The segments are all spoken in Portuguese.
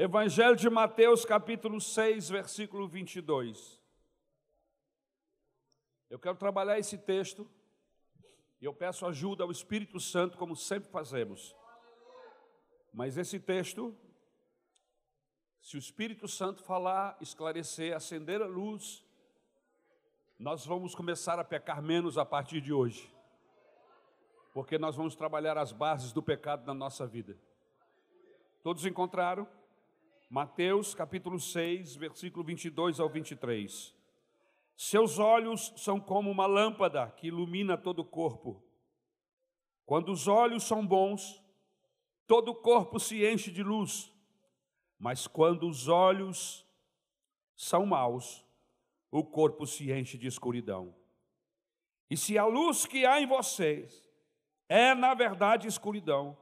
Evangelho de Mateus, capítulo 6, versículo 22. Eu quero trabalhar esse texto e eu peço ajuda ao Espírito Santo, como sempre fazemos. Mas esse texto, se o Espírito Santo falar, esclarecer, acender a luz, nós vamos começar a pecar menos a partir de hoje, porque nós vamos trabalhar as bases do pecado na nossa vida. Todos encontraram? Mateus capítulo 6, versículo 22 ao 23. Seus olhos são como uma lâmpada que ilumina todo o corpo. Quando os olhos são bons, todo o corpo se enche de luz. Mas quando os olhos são maus, o corpo se enche de escuridão. E se a luz que há em vocês é, na verdade, escuridão,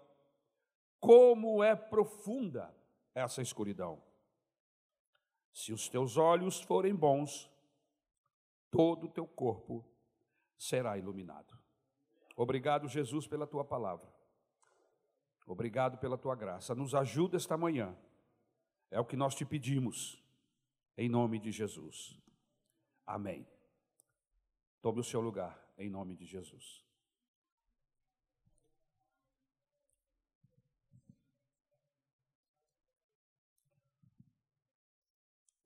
como é profunda essa escuridão. Se os teus olhos forem bons, todo o teu corpo será iluminado. Obrigado, Jesus, pela tua palavra. Obrigado pela tua graça. Nos ajuda esta manhã. É o que nós te pedimos, em nome de Jesus. Amém. Tome o seu lugar, em nome de Jesus.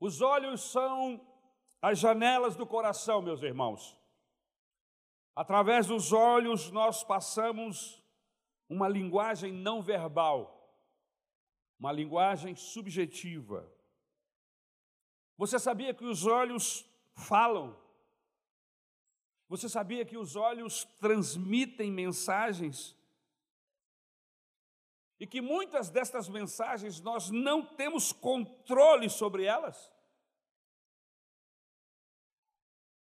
Os olhos são as janelas do coração, meus irmãos. Através dos olhos nós passamos uma linguagem não verbal, uma linguagem subjetiva. Você sabia que os olhos falam? Você sabia que os olhos transmitem mensagens? E que muitas destas mensagens nós não temos controle sobre elas.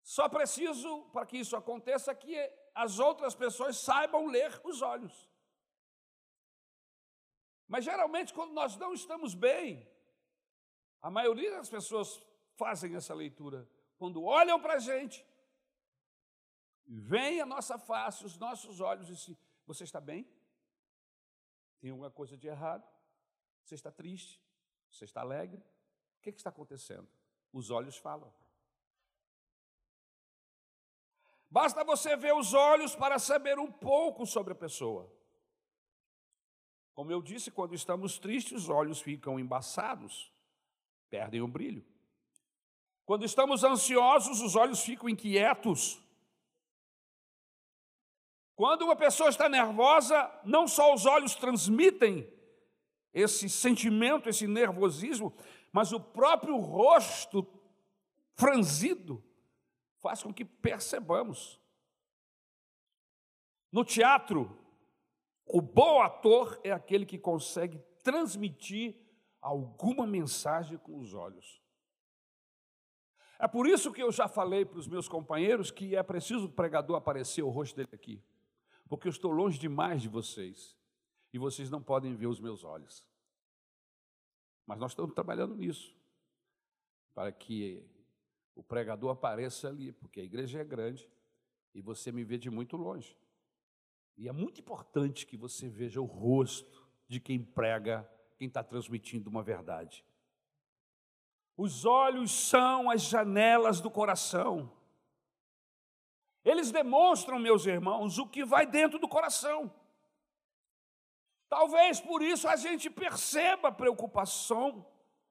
Só preciso, para que isso aconteça, que as outras pessoas saibam ler os olhos. Mas geralmente, quando nós não estamos bem, a maioria das pessoas fazem essa leitura. Quando olham para a gente, vem a nossa face, os nossos olhos e dizem: Você está bem? Tem alguma coisa de errado? Você está triste? Você está alegre? O que, é que está acontecendo? Os olhos falam. Basta você ver os olhos para saber um pouco sobre a pessoa. Como eu disse, quando estamos tristes, os olhos ficam embaçados, perdem o brilho. Quando estamos ansiosos, os olhos ficam inquietos, quando uma pessoa está nervosa, não só os olhos transmitem esse sentimento, esse nervosismo, mas o próprio rosto franzido faz com que percebamos. No teatro, o bom ator é aquele que consegue transmitir alguma mensagem com os olhos. É por isso que eu já falei para os meus companheiros que é preciso o pregador aparecer o rosto dele aqui porque eu estou longe demais de vocês e vocês não podem ver os meus olhos. Mas nós estamos trabalhando nisso, para que o pregador apareça ali, porque a igreja é grande e você me vê de muito longe. E é muito importante que você veja o rosto de quem prega, quem está transmitindo uma verdade. Os olhos são as janelas do coração. Eles demonstram, meus irmãos, o que vai dentro do coração. Talvez por isso a gente perceba a preocupação,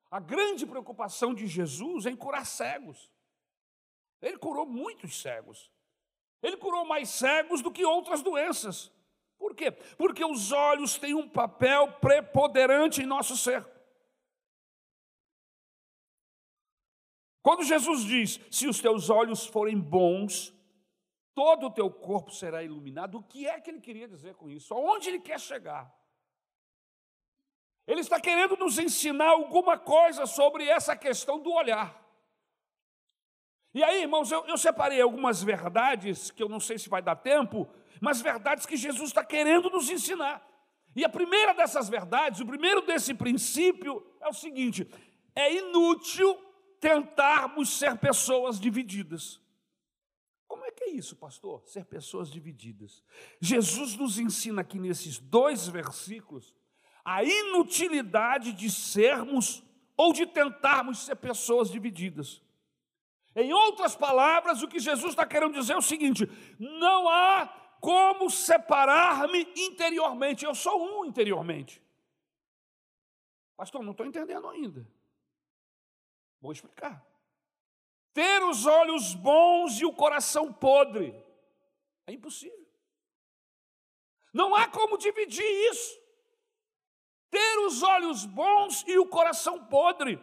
a grande preocupação de Jesus em curar cegos. Ele curou muitos cegos. Ele curou mais cegos do que outras doenças. Por quê? Porque os olhos têm um papel preponderante em nosso ser. Quando Jesus diz: Se os teus olhos forem bons, todo o teu corpo será iluminado. O que é que ele queria dizer com isso? Aonde ele quer chegar? Ele está querendo nos ensinar alguma coisa sobre essa questão do olhar. E aí, irmãos, eu, eu separei algumas verdades, que eu não sei se vai dar tempo, mas verdades que Jesus está querendo nos ensinar. E a primeira dessas verdades, o primeiro desse princípio é o seguinte: é inútil tentarmos ser pessoas divididas. É que é isso, pastor? Ser pessoas divididas. Jesus nos ensina aqui nesses dois versículos a inutilidade de sermos ou de tentarmos ser pessoas divididas. Em outras palavras, o que Jesus está querendo dizer é o seguinte: não há como separar-me interiormente, eu sou um interiormente. Pastor, não estou entendendo ainda. Vou explicar. Ter os olhos bons e o coração podre é impossível. Não há como dividir isso. Ter os olhos bons e o coração podre,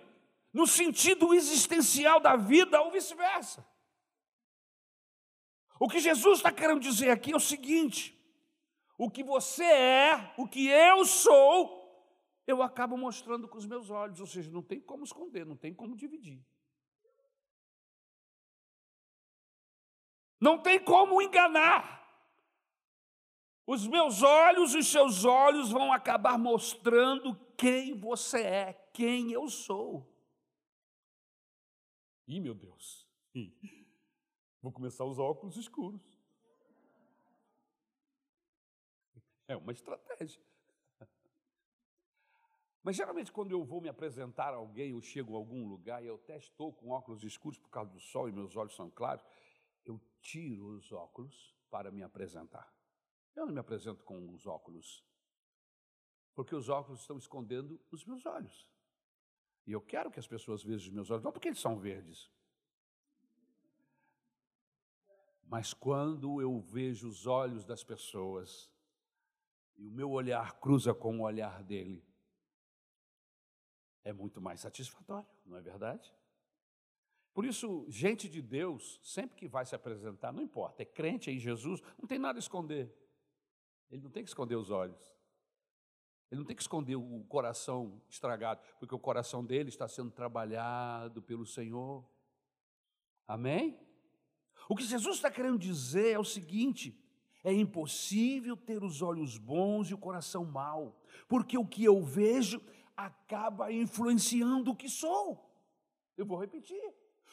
no sentido existencial da vida ou vice-versa. O que Jesus está querendo dizer aqui é o seguinte: o que você é, o que eu sou, eu acabo mostrando com os meus olhos, ou seja, não tem como esconder, não tem como dividir. Não tem como enganar. Os meus olhos e seus olhos vão acabar mostrando quem você é, quem eu sou. Ih, meu Deus. Vou começar a usar óculos escuros. É uma estratégia. Mas geralmente quando eu vou me apresentar a alguém, eu chego a algum lugar e eu até estou com óculos escuros por causa do sol e meus olhos são claros, eu tiro os óculos para me apresentar. Eu não me apresento com os óculos, porque os óculos estão escondendo os meus olhos. E eu quero que as pessoas vejam os meus olhos, não porque eles são verdes. Mas quando eu vejo os olhos das pessoas e o meu olhar cruza com o olhar dele, é muito mais satisfatório, não é verdade? Por isso, gente de Deus, sempre que vai se apresentar, não importa, é crente em Jesus, não tem nada a esconder. Ele não tem que esconder os olhos. Ele não tem que esconder o coração estragado, porque o coração dele está sendo trabalhado pelo Senhor. Amém? O que Jesus está querendo dizer é o seguinte: é impossível ter os olhos bons e o coração mau, porque o que eu vejo acaba influenciando o que sou. Eu vou repetir.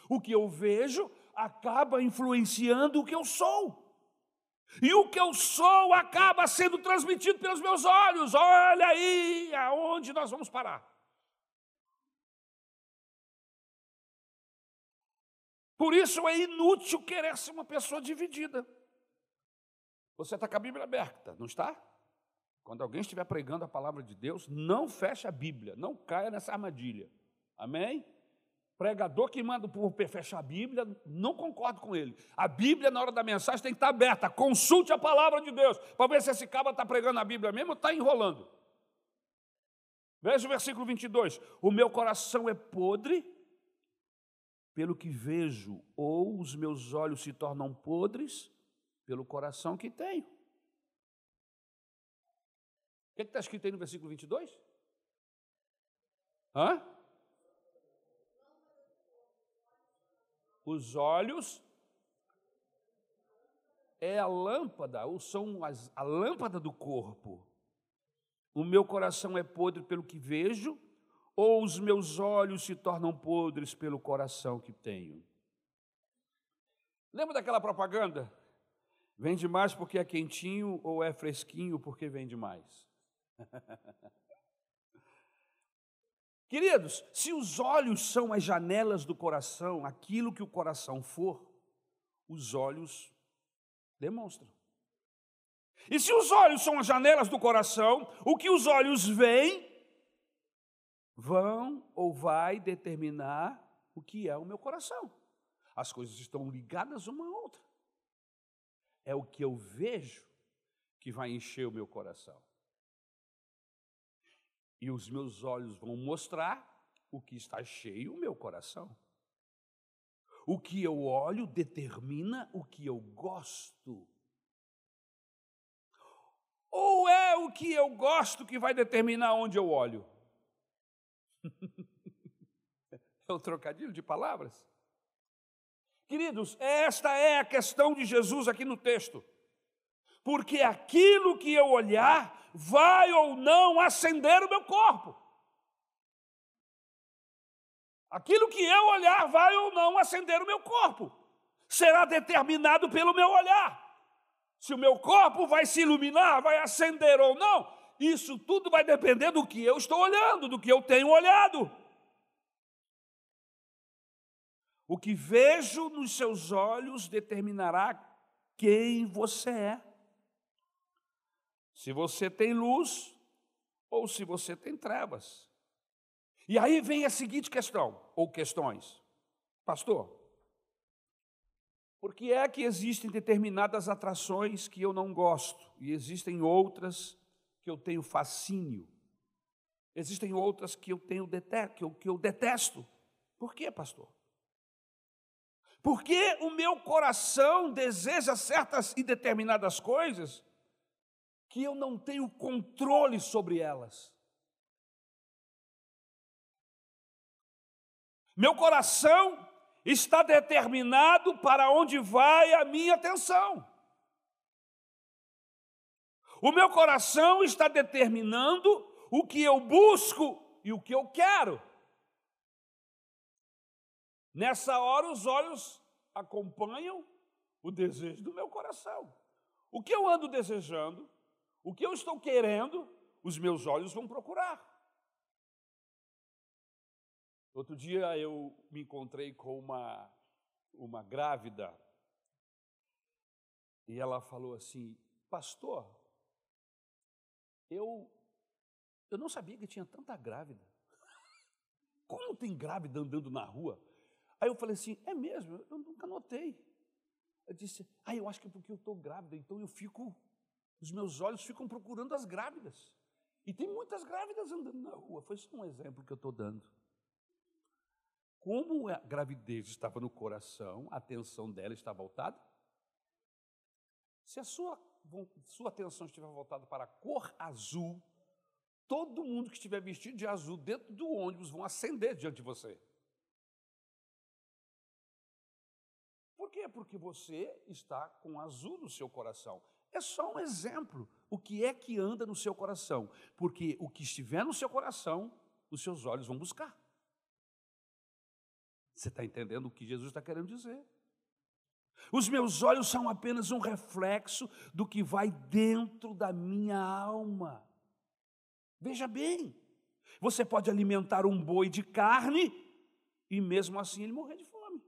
O que eu vejo acaba influenciando o que eu sou. E o que eu sou acaba sendo transmitido pelos meus olhos. Olha aí aonde nós vamos parar. Por isso é inútil querer ser uma pessoa dividida. Você está com a Bíblia aberta, não está? Quando alguém estiver pregando a palavra de Deus, não feche a Bíblia, não caia nessa armadilha. Amém? Pregador que manda o povo fechar a Bíblia, não concordo com ele. A Bíblia, na hora da mensagem, tem que estar aberta. Consulte a palavra de Deus, para ver se esse cabra está pregando a Bíblia mesmo ou está enrolando. Veja o versículo 22. O meu coração é podre pelo que vejo, ou os meus olhos se tornam podres pelo coração que tenho. O que está escrito aí no versículo 22? Hã? Os olhos é a lâmpada, ou são as, a lâmpada do corpo. O meu coração é podre pelo que vejo, ou os meus olhos se tornam podres pelo coração que tenho. Lembra daquela propaganda? Vende mais porque é quentinho ou é fresquinho porque vende mais? Queridos, se os olhos são as janelas do coração, aquilo que o coração for, os olhos demonstram. E se os olhos são as janelas do coração, o que os olhos veem vão ou vai determinar o que é o meu coração. As coisas estão ligadas uma à outra. É o que eu vejo que vai encher o meu coração e os meus olhos vão mostrar o que está cheio o meu coração. O que eu olho determina o que eu gosto. Ou é o que eu gosto que vai determinar onde eu olho? é um trocadilho de palavras. Queridos, esta é a questão de Jesus aqui no texto. Porque aquilo que eu olhar vai ou não acender o meu corpo. Aquilo que eu olhar vai ou não acender o meu corpo. Será determinado pelo meu olhar. Se o meu corpo vai se iluminar, vai acender ou não, isso tudo vai depender do que eu estou olhando, do que eu tenho olhado. O que vejo nos seus olhos determinará quem você é. Se você tem luz ou se você tem trevas. E aí vem a seguinte questão, ou questões. Pastor, por que é que existem determinadas atrações que eu não gosto e existem outras que eu tenho fascínio? Existem outras que eu tenho que eu, detesto. Por quê, pastor? Porque o meu coração deseja certas e determinadas coisas que eu não tenho controle sobre elas. Meu coração está determinado para onde vai a minha atenção. O meu coração está determinando o que eu busco e o que eu quero. Nessa hora, os olhos acompanham o desejo do meu coração. O que eu ando desejando, o que eu estou querendo, os meus olhos vão procurar. Outro dia eu me encontrei com uma, uma grávida e ela falou assim: Pastor, eu, eu não sabia que tinha tanta grávida. Como tem grávida andando na rua? Aí eu falei assim: é mesmo, eu nunca notei. Eu disse: ah, eu acho que é porque eu estou grávida, então eu fico, os meus olhos ficam procurando as grávidas. E tem muitas grávidas andando na rua. Foi só um exemplo que eu estou dando. Como a gravidez estava no coração, a atenção dela está voltada. Se a sua, sua atenção estiver voltada para a cor azul, todo mundo que estiver vestido de azul dentro do ônibus vão acender diante de você. quê? Porque você está com azul no seu coração. É só um exemplo. O que é que anda no seu coração? Porque o que estiver no seu coração, os seus olhos vão buscar. Você está entendendo o que Jesus está querendo dizer? Os meus olhos são apenas um reflexo do que vai dentro da minha alma. Veja bem, você pode alimentar um boi de carne e mesmo assim ele morrer de fome.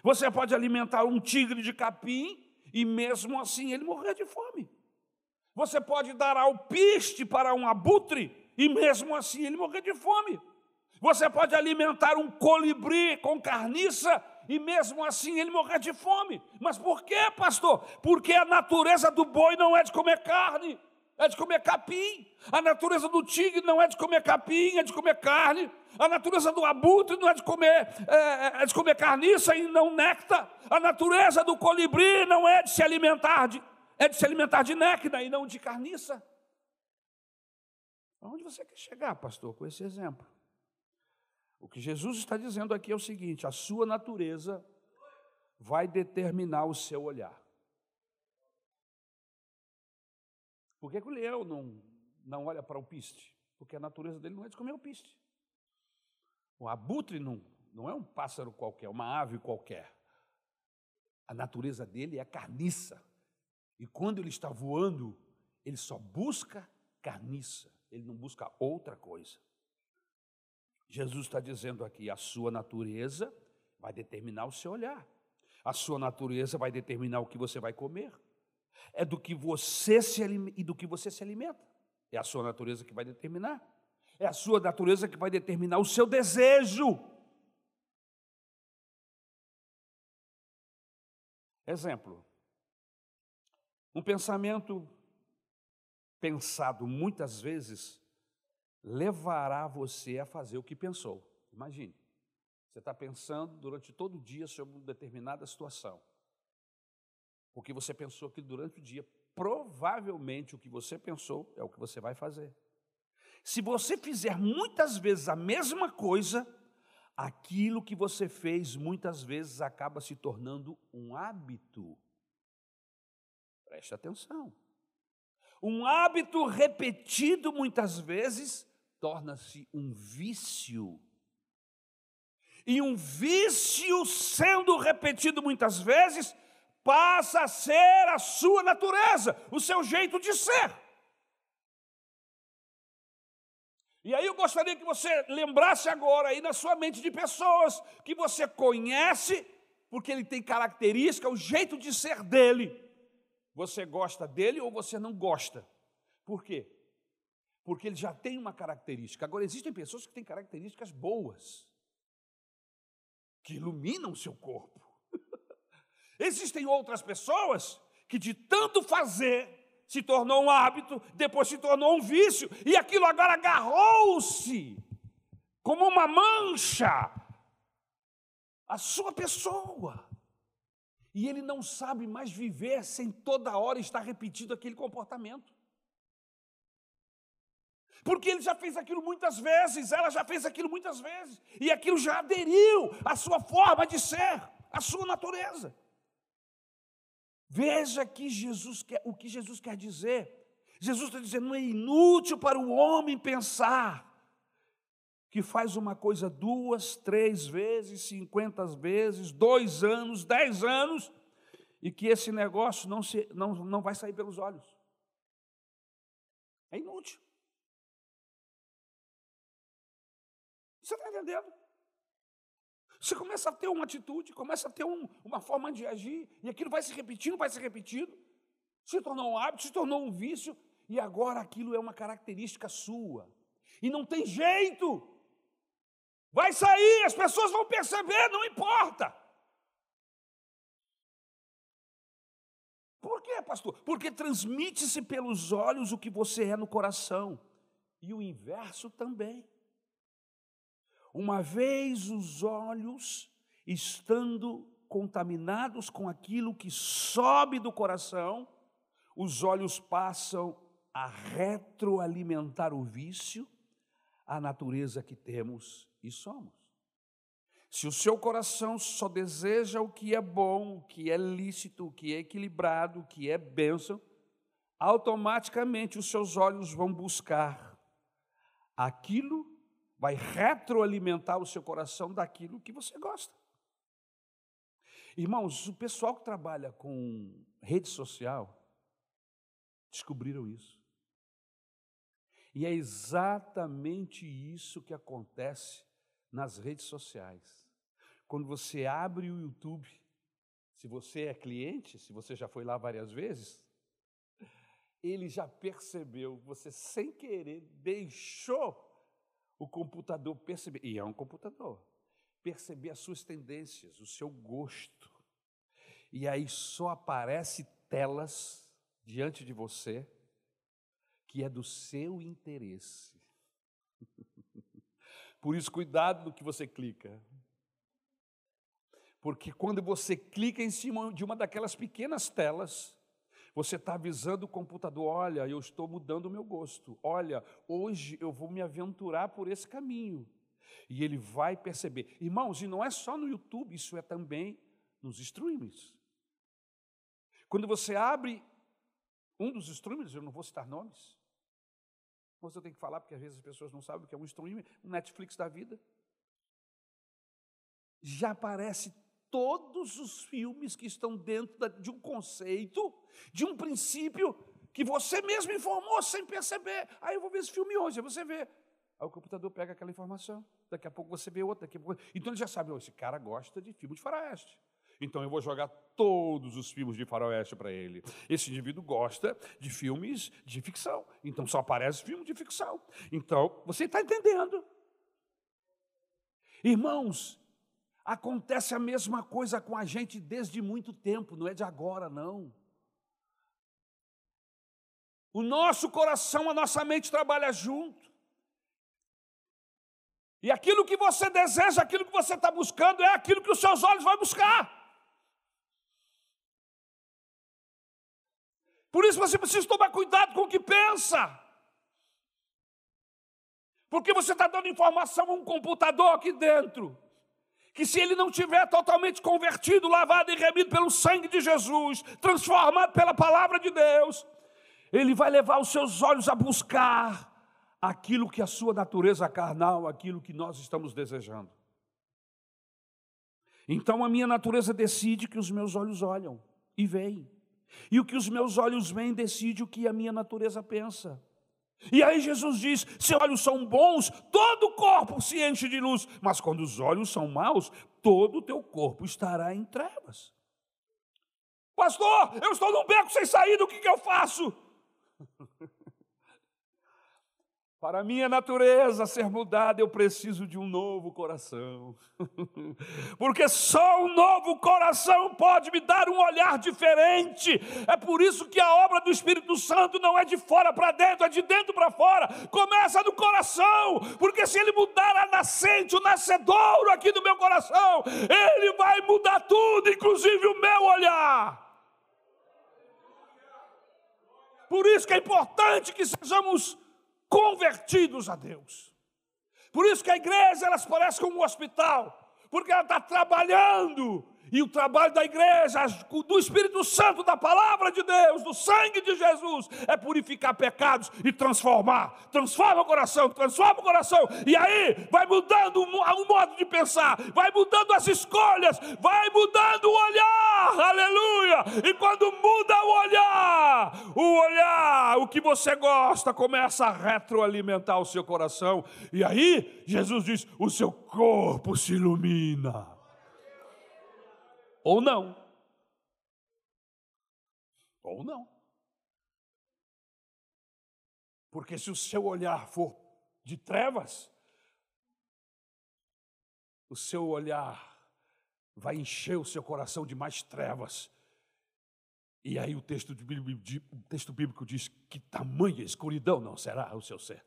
Você pode alimentar um tigre de capim e mesmo assim ele morrer de fome. Você pode dar alpiste para um abutre e mesmo assim ele morrer de fome. Você pode alimentar um colibri com carniça e mesmo assim ele morrer de fome. Mas por quê, pastor? Porque a natureza do boi não é de comer carne é de comer capim. A natureza do tigre não é de comer capim, é de comer carne. A natureza do abutre não é de comer, é, é, é de comer carniça e não néctar. A natureza do colibri não é de se alimentar de, é de se alimentar de néctar e não de carniça. Aonde você quer chegar, pastor, com esse exemplo? O que Jesus está dizendo aqui é o seguinte: a sua natureza vai determinar o seu olhar. Por que, que o leão não, não olha para o piste? Porque a natureza dele não é de comer o piste. O abutre não, não é um pássaro qualquer, uma ave qualquer. A natureza dele é carniça. E quando ele está voando, ele só busca carniça, ele não busca outra coisa. Jesus está dizendo aqui: a sua natureza vai determinar o seu olhar, a sua natureza vai determinar o que você vai comer, é do que você se e do que você se alimenta. É a sua natureza que vai determinar. É a sua natureza que vai determinar o seu desejo. Exemplo. Um pensamento pensado muitas vezes levará você a fazer o que pensou. Imagine, você está pensando durante todo o dia sobre uma determinada situação. Porque você pensou que durante o dia, provavelmente o que você pensou é o que você vai fazer. Se você fizer muitas vezes a mesma coisa, aquilo que você fez muitas vezes acaba se tornando um hábito. Preste atenção. Um hábito repetido muitas vezes torna-se um vício. E um vício sendo repetido muitas vezes passa a ser a sua natureza, o seu jeito de ser. E aí eu gostaria que você lembrasse agora aí na sua mente de pessoas que você conhece, porque ele tem característica, o jeito de ser dele. Você gosta dele ou você não gosta? Por quê? Porque ele já tem uma característica. Agora, existem pessoas que têm características boas, que iluminam o seu corpo. Existem outras pessoas que, de tanto fazer, se tornou um hábito, depois se tornou um vício, e aquilo agora agarrou-se como uma mancha a sua pessoa. E ele não sabe mais viver sem toda hora estar repetindo aquele comportamento. Porque ele já fez aquilo muitas vezes, ela já fez aquilo muitas vezes, e aquilo já aderiu à sua forma de ser, à sua natureza. Veja que Jesus quer, o que Jesus quer dizer. Jesus está dizendo: não é inútil para o homem pensar que faz uma coisa duas, três vezes, cinquenta vezes, dois anos, dez anos, e que esse negócio não, se, não, não vai sair pelos olhos. É inútil. Você está entendendo? Você começa a ter uma atitude, começa a ter um, uma forma de agir, e aquilo vai se repetindo, vai se repetindo, se tornou um hábito, se tornou um vício, e agora aquilo é uma característica sua. E não tem jeito. Vai sair, as pessoas vão perceber, não importa. Por quê, pastor? Porque transmite-se pelos olhos o que você é no coração, e o inverso também. Uma vez os olhos estando contaminados com aquilo que sobe do coração, os olhos passam a retroalimentar o vício, a natureza que temos e somos. Se o seu coração só deseja o que é bom, o que é lícito, o que é equilibrado, o que é bênção, automaticamente os seus olhos vão buscar aquilo vai retroalimentar o seu coração daquilo que você gosta. Irmãos, o pessoal que trabalha com rede social descobriram isso. E é exatamente isso que acontece nas redes sociais. Quando você abre o YouTube, se você é cliente, se você já foi lá várias vezes, ele já percebeu, você sem querer deixou o computador perceber, e é um computador, perceber as suas tendências, o seu gosto. E aí só aparece telas diante de você que é do seu interesse. Por isso, cuidado no que você clica. Porque quando você clica em cima de uma daquelas pequenas telas, você está avisando o computador: olha, eu estou mudando o meu gosto. Olha, hoje eu vou me aventurar por esse caminho. E ele vai perceber. Irmãos, e não é só no YouTube, isso é também nos streamings. Quando você abre um dos streamings, eu não vou citar nomes, mas eu tenho que falar porque às vezes as pessoas não sabem o que é um streaming, um Netflix da vida. Já aparece todos os filmes que estão dentro de um conceito, de um princípio que você mesmo informou sem perceber. Aí eu vou ver esse filme hoje, aí você vê. Aí o computador pega aquela informação, daqui a pouco você vê outra, daqui a pouco... Então ele já sabe, oh, esse cara gosta de filme de faroeste. Então eu vou jogar todos os filmes de faroeste para ele. Esse indivíduo gosta de filmes de ficção. Então só aparece filme de ficção. Então, você está entendendo? Irmãos, Acontece a mesma coisa com a gente desde muito tempo, não é de agora, não. O nosso coração, a nossa mente trabalha junto. E aquilo que você deseja, aquilo que você está buscando, é aquilo que os seus olhos vão buscar. Por isso você precisa tomar cuidado com o que pensa. Porque você está dando informação a um computador aqui dentro que se ele não tiver totalmente convertido, lavado e remido pelo sangue de Jesus, transformado pela palavra de Deus, ele vai levar os seus olhos a buscar aquilo que a sua natureza carnal, aquilo que nós estamos desejando. Então a minha natureza decide que os meus olhos olham e veem. E o que os meus olhos veem decide o que a minha natureza pensa. E aí Jesus diz: se olhos são bons, todo o corpo se enche de luz, mas quando os olhos são maus, todo o teu corpo estará em trevas. Pastor, eu estou num beco sem saída, o que, que eu faço? Para minha natureza ser mudada, eu preciso de um novo coração. Porque só um novo coração pode me dar um olhar diferente. É por isso que a obra do Espírito Santo não é de fora para dentro, é de dentro para fora. Começa no coração. Porque se ele mudar a nascente, o nascedouro aqui do meu coração, ele vai mudar tudo, inclusive o meu olhar. Por isso que é importante que sejamos convertidos a Deus. Por isso que a igreja elas parece como um hospital, porque ela está trabalhando e o trabalho da igreja, do Espírito Santo, da palavra de Deus, do sangue de Jesus, é purificar pecados e transformar. Transforma o coração, transforma o coração. E aí vai mudando o modo de pensar, vai mudando as escolhas, vai mudando o olhar. Aleluia! E quando muda o olhar, o olhar, o que você gosta, começa a retroalimentar o seu coração. E aí, Jesus diz: o seu corpo se ilumina ou não. Ou não. Porque se o seu olhar for de trevas, o seu olhar vai encher o seu coração de mais trevas. E aí o texto, de, o texto bíblico diz que tamanha escuridão não será o seu ser.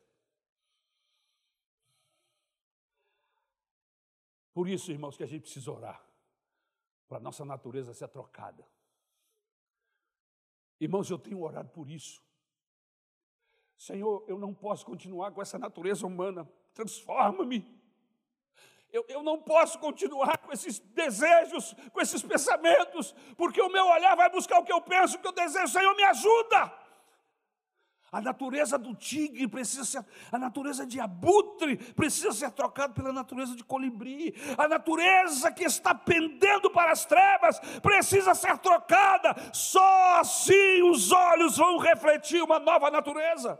Por isso, irmãos, que a gente precisa orar para a nossa natureza ser trocada. Irmãos, eu tenho orado por isso. Senhor, eu não posso continuar com essa natureza humana, transforma-me. Eu, eu não posso continuar com esses desejos, com esses pensamentos, porque o meu olhar vai buscar o que eu penso, o que eu desejo. Senhor, me ajuda. A natureza do tigre precisa ser, a natureza de abutre precisa ser trocada pela natureza de colibri. A natureza que está pendendo para as trevas precisa ser trocada. Só assim os olhos vão refletir uma nova natureza.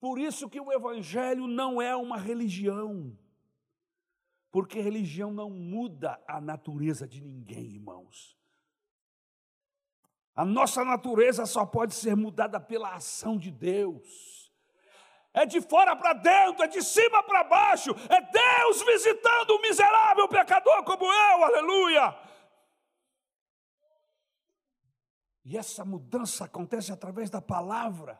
Por isso que o evangelho não é uma religião. Porque religião não muda a natureza de ninguém, irmãos. A nossa natureza só pode ser mudada pela ação de Deus. É de fora para dentro, é de cima para baixo, é Deus visitando o miserável pecador como eu, aleluia. E essa mudança acontece através da palavra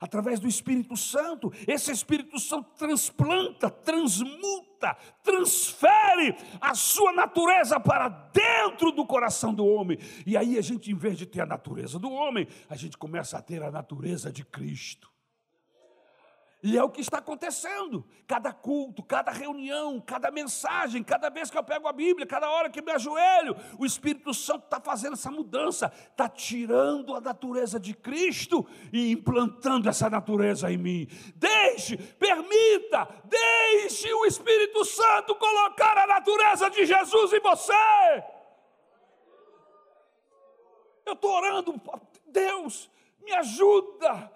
através do Espírito Santo. Esse Espírito Santo transplanta, transmuta, transfere a sua natureza para dentro do coração do homem. E aí a gente, em vez de ter a natureza do homem, a gente começa a ter a natureza de Cristo. E é o que está acontecendo. Cada culto, cada reunião, cada mensagem, cada vez que eu pego a Bíblia, cada hora que me ajoelho, o Espírito Santo está fazendo essa mudança, está tirando a natureza de Cristo e implantando essa natureza em mim. Deixe, permita, deixe o Espírito Santo colocar a natureza de Jesus em você. Eu estou orando, Deus, me ajuda,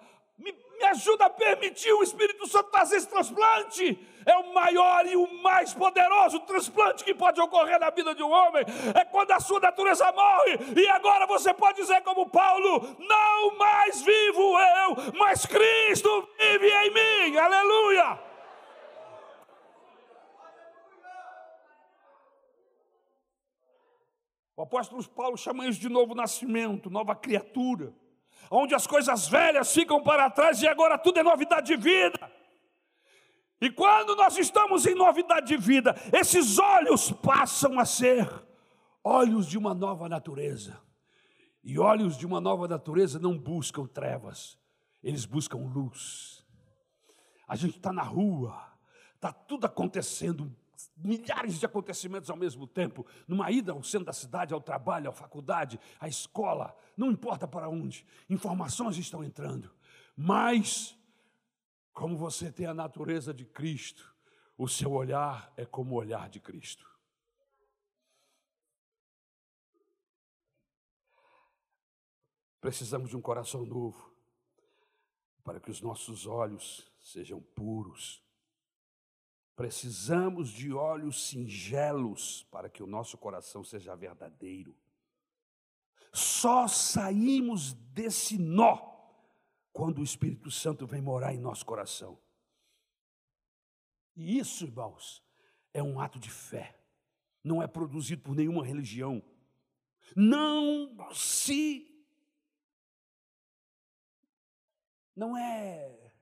me ajuda a permitir o Espírito Santo fazer esse transplante. É o maior e o mais poderoso transplante que pode ocorrer na vida de um homem. É quando a sua natureza morre. E agora você pode dizer, como Paulo: Não mais vivo eu, mas Cristo vive em mim. Aleluia. O apóstolo Paulo chama isso de novo nascimento, nova criatura onde as coisas velhas ficam para trás e agora tudo é novidade de vida. E quando nós estamos em novidade de vida, esses olhos passam a ser olhos de uma nova natureza. E olhos de uma nova natureza não buscam trevas, eles buscam luz. A gente está na rua, está tudo acontecendo, milhares de acontecimentos ao mesmo tempo, numa ida ao centro da cidade, ao trabalho, à faculdade, à escola, não importa para onde, informações estão entrando, mas, como você tem a natureza de Cristo, o seu olhar é como o olhar de Cristo. Precisamos de um coração novo. para que os nossos olhos sejam puros. Precisamos de olhos singelos para que o nosso coração seja verdadeiro. Só saímos desse nó quando o Espírito Santo vem morar em nosso coração. E isso, irmãos, é um ato de fé, não é produzido por nenhuma religião. Não se. Não é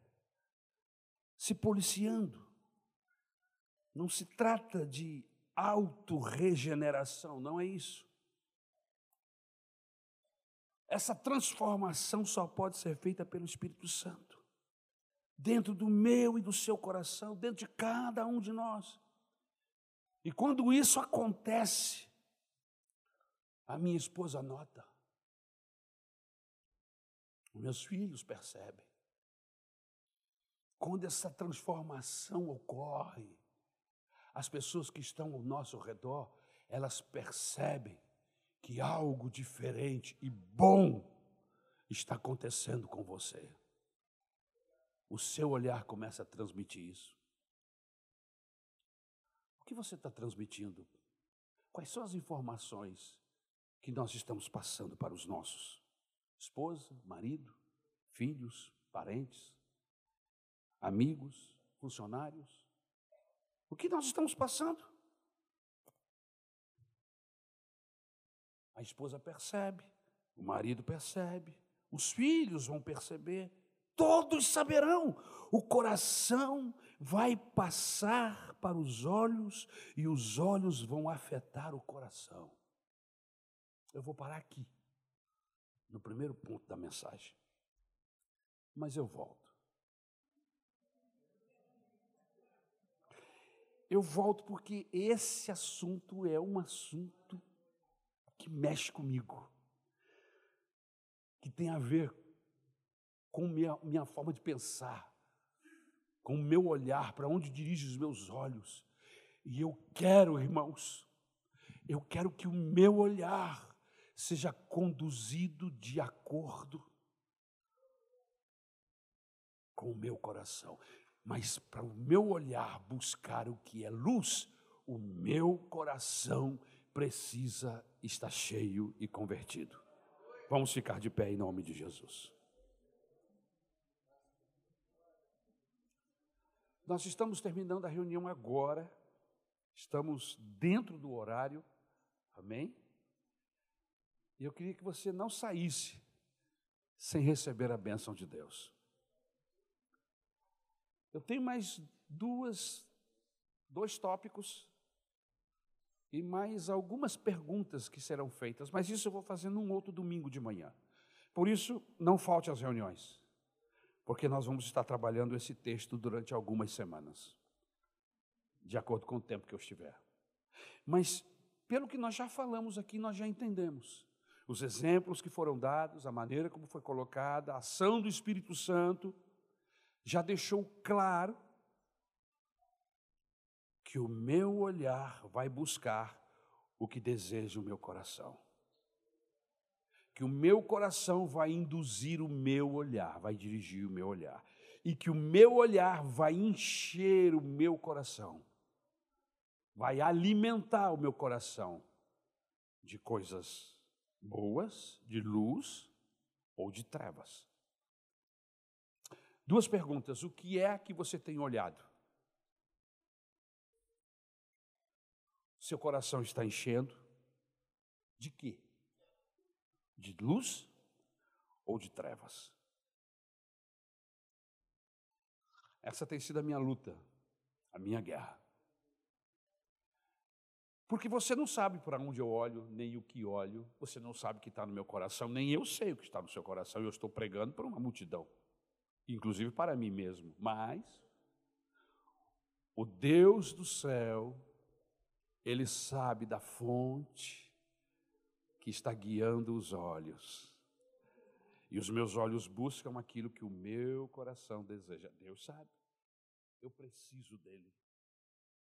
se policiando. Não se trata de autorregeneração, não é isso. Essa transformação só pode ser feita pelo Espírito Santo, dentro do meu e do seu coração, dentro de cada um de nós. E quando isso acontece, a minha esposa nota, os meus filhos percebem. Quando essa transformação ocorre, as pessoas que estão ao nosso redor, elas percebem que algo diferente e bom está acontecendo com você. O seu olhar começa a transmitir isso. O que você está transmitindo? Quais são as informações que nós estamos passando para os nossos? Esposa, marido, filhos, parentes, amigos, funcionários? O que nós estamos passando? A esposa percebe, o marido percebe, os filhos vão perceber, todos saberão. O coração vai passar para os olhos e os olhos vão afetar o coração. Eu vou parar aqui, no primeiro ponto da mensagem. Mas eu volto. Eu volto porque esse assunto é um assunto que mexe comigo, que tem a ver com minha, minha forma de pensar, com o meu olhar, para onde dirijo os meus olhos. E eu quero, irmãos, eu quero que o meu olhar seja conduzido de acordo com o meu coração. Mas para o meu olhar buscar o que é luz, o meu coração precisa estar cheio e convertido. Vamos ficar de pé em nome de Jesus. Nós estamos terminando a reunião agora, estamos dentro do horário, amém? E eu queria que você não saísse sem receber a bênção de Deus. Eu tenho mais duas, dois tópicos e mais algumas perguntas que serão feitas, mas isso eu vou fazer num outro domingo de manhã. Por isso, não falte às reuniões, porque nós vamos estar trabalhando esse texto durante algumas semanas, de acordo com o tempo que eu estiver. Mas, pelo que nós já falamos aqui, nós já entendemos. Os exemplos que foram dados, a maneira como foi colocada, a ação do Espírito Santo, já deixou claro que o meu olhar vai buscar o que deseja o meu coração. Que o meu coração vai induzir o meu olhar, vai dirigir o meu olhar. E que o meu olhar vai encher o meu coração, vai alimentar o meu coração de coisas boas, de luz ou de trevas. Duas perguntas: o que é que você tem olhado? Seu coração está enchendo de quê? De luz ou de trevas? Essa tem sido a minha luta, a minha guerra. Porque você não sabe para onde eu olho, nem o que olho, você não sabe o que está no meu coração, nem eu sei o que está no seu coração, eu estou pregando para uma multidão, inclusive para mim mesmo. Mas o Deus do céu ele sabe da fonte que está guiando os olhos. E os meus olhos buscam aquilo que o meu coração deseja. Deus sabe. Eu preciso dele.